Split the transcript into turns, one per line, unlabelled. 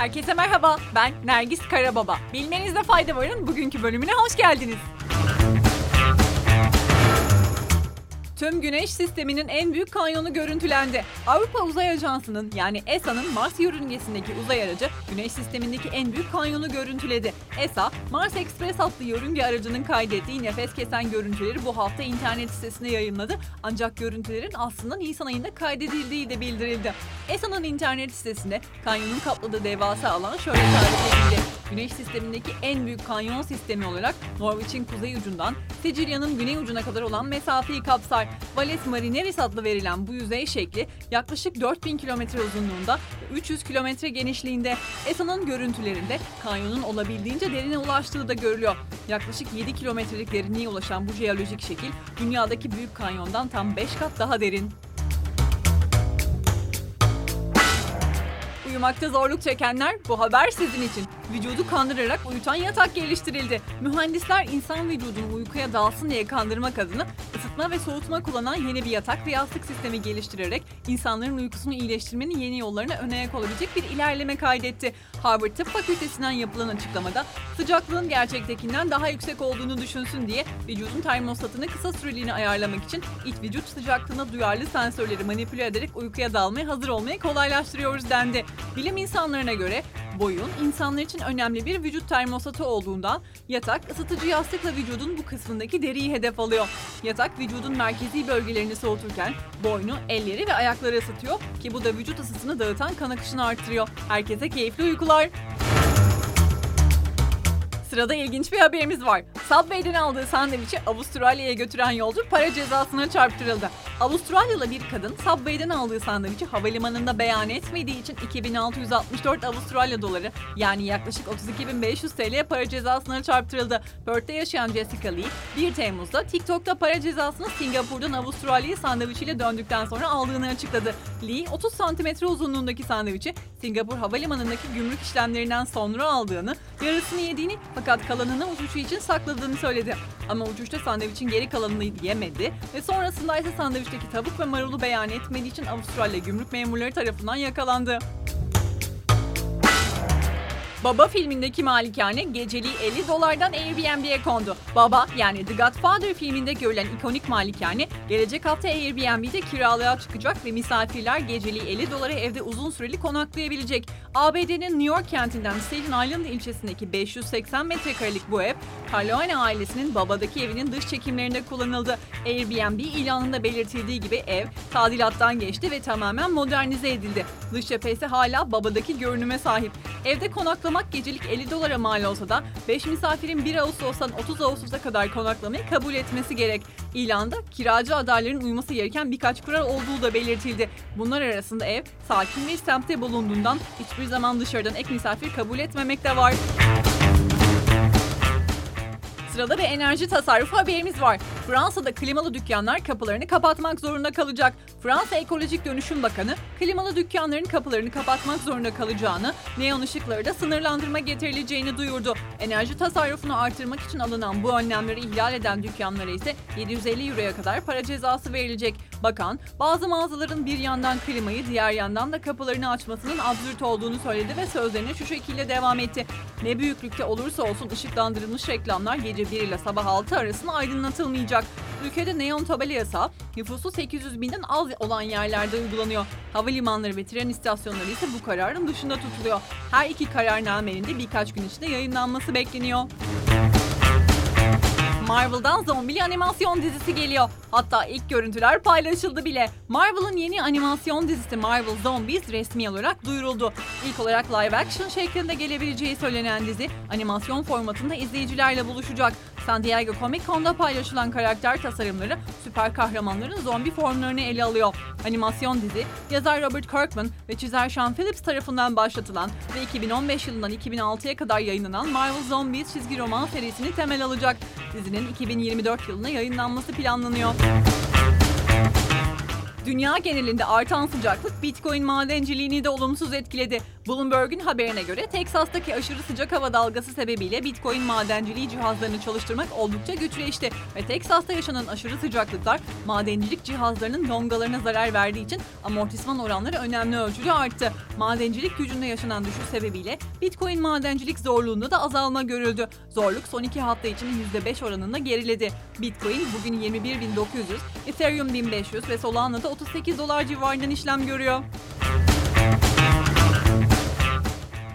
Herkese merhaba, ben Nergis Karababa. Bilmenizde fayda varın bugünkü bölümüne hoş geldiniz. Tüm Güneş sisteminin en büyük kanyonu görüntülendi. Avrupa Uzay Ajansı'nın yani ESA'nın Mars yörüngesindeki uzay aracı Güneş sistemindeki en büyük kanyonu görüntüledi. ESA, Mars Express adlı yörünge aracının kaydettiği nefes kesen görüntüleri bu hafta internet sitesine yayınladı. Ancak görüntülerin aslında Nisan ayında kaydedildiği de bildirildi. ESA'nın internet sitesinde kanyonun kapladığı devasa alan şöyle tarif edildi. Güneş sistemindeki en büyük kanyon sistemi olarak Norveç'in kuzey ucundan Sicilya'nın güney ucuna kadar olan mesafeyi kapsar. Valles Marineris adlı verilen bu yüzey şekli yaklaşık 4000 kilometre uzunluğunda ve 300 kilometre genişliğinde. ESA'nın görüntülerinde kanyonun olabildiğince derine ulaştığı da görülüyor. Yaklaşık 7 kilometrelik derinliğe ulaşan bu jeolojik şekil dünyadaki büyük kanyondan tam 5 kat daha derin. Uyumakta zorluk çekenler bu haber sizin için. Vücudu kandırarak uyutan yatak geliştirildi. Mühendisler insan vücudunu uykuya dalsın diye kandırmak adına ısıtma ve soğutma kullanan yeni bir yatak ve yastık sistemi geliştirerek insanların uykusunu iyileştirmenin yeni yollarına ön ayak olabilecek bir ilerleme kaydetti. Harvard Tıp Fakültesinden yapılan açıklamada sıcaklığın gerçektekinden daha yüksek olduğunu düşünsün diye vücudun termostatını kısa süreliğine ayarlamak için iç vücut sıcaklığına duyarlı sensörleri manipüle ederek uykuya dalmaya hazır olmayı kolaylaştırıyoruz dendi. Bilim insanlarına göre boyun insanlar için önemli bir vücut termostatı olduğundan yatak ısıtıcı yastıkla vücudun bu kısmındaki deriyi hedef alıyor. Yatak vücudun merkezi bölgelerini soğuturken boynu, elleri ve ayakları ısıtıyor ki bu da vücut ısısını dağıtan kan akışını arttırıyor. Herkese keyifli uykular. Sırada ilginç bir haberimiz var. Subway'den aldığı sandviçi Avustralya'ya götüren yolcu para cezasına çarptırıldı. Avustralyalı bir kadın Subway'den aldığı sandviçi havalimanında beyan etmediği için 2664 Avustralya doları yani yaklaşık 32.500 TL para cezasına çarptırıldı. Perth'te yaşayan Jessica Lee 1 Temmuz'da TikTok'ta para cezasını Singapur'dan Avustralya'ya sandviçiyle döndükten sonra aldığını açıkladı. Lee 30 santimetre uzunluğundaki sandviçi Singapur havalimanındaki gümrük işlemlerinden sonra aldığını, yarısını yediğini fakat kalanını uçuşu için sakladığını söyledi. Ama uçuşta sandviçin geri kalanını yemedi ve sonrasında ise sandviçteki tavuk ve marulu beyan etmediği için Avustralya gümrük memurları tarafından yakalandı. Baba filmindeki malikane geceliği 50 dolardan Airbnb'ye kondu. Baba yani The Godfather filminde görülen ikonik malikane gelecek hafta Airbnb'de kiralığa çıkacak ve misafirler geceliği 50 dolara evde uzun süreli konaklayabilecek. ABD'nin New York kentinden Staten Island ilçesindeki 580 metrekarelik bu ev, Carloane ailesinin babadaki evinin dış çekimlerinde kullanıldı. Airbnb ilanında belirtildiği gibi ev tadilattan geçti ve tamamen modernize edildi. Dış cephesi hala babadaki görünüme sahip. Evde konaklamak gecelik 50 dolara mal olsa da 5 misafirin 1 Ağustos'tan 30 Ağustos'a kadar konaklamayı kabul etmesi gerek. İlanda kiracı adayların uyması gereken birkaç kural olduğu da belirtildi. Bunlar arasında ev sakin bir semtte bulunduğundan hiçbir zaman dışarıdan ek misafir kabul etmemek de var. Sırada bir enerji tasarrufu haberimiz var. Fransa'da klimalı dükkanlar kapılarını kapatmak zorunda kalacak. Fransa Ekolojik Dönüşüm Bakanı, klimalı dükkanların kapılarını kapatmak zorunda kalacağını, neon ışıkları da sınırlandırma getirileceğini duyurdu. Enerji tasarrufunu artırmak için alınan bu önlemleri ihlal eden dükkanlara ise 750 euroya kadar para cezası verilecek. Bakan, bazı mağazaların bir yandan klimayı diğer yandan da kapılarını açmasının absürt olduğunu söyledi ve sözlerine şu şekilde devam etti. Ne büyüklükte olursa olsun ışıklandırılmış reklamlar gece 1 ile sabah 6 arasında aydınlatılmayacak. Ülkede neon tabela yasağı nüfusu 800 binden az olan yerlerde uygulanıyor. Havalimanları ve tren istasyonları ise bu kararın dışında tutuluyor. Her iki kararnamenin de birkaç gün içinde yayınlanması bekleniyor. Marvel'dan zombili animasyon dizisi geliyor. Hatta ilk görüntüler paylaşıldı bile. Marvel'ın yeni animasyon dizisi Marvel Zombies resmi olarak duyuruldu. İlk olarak live action şeklinde gelebileceği söylenen dizi animasyon formatında izleyicilerle buluşacak. San Diego Comic Con'da paylaşılan karakter tasarımları süper kahramanların zombi formlarını ele alıyor. Animasyon dizi yazar Robert Kirkman ve çizer Sean Phillips tarafından başlatılan ve 2015 yılından 2006'ya kadar yayınlanan Marvel Zombies çizgi roman serisini temel alacak. Dizinin 2024 yılına yayınlanması planlanıyor. Dünya genelinde artan sıcaklık Bitcoin madenciliğini de olumsuz etkiledi. Bloomberg'un haberine göre Teksas'taki aşırı sıcak hava dalgası sebebiyle Bitcoin madenciliği cihazlarını çalıştırmak oldukça güçleşti ve Teksas'ta yaşanan aşırı sıcaklıklar madencilik cihazlarının longalarına zarar verdiği için amortisman oranları önemli ölçüde arttı. Madencilik gücünde yaşanan düşüş sebebiyle Bitcoin madencilik zorluğunda da azalma görüldü. Zorluk son iki hafta için %5 oranında geriledi. Bitcoin bugün 21.900, Ethereum 1500 ve Solana'da 38 dolar civarından işlem görüyor.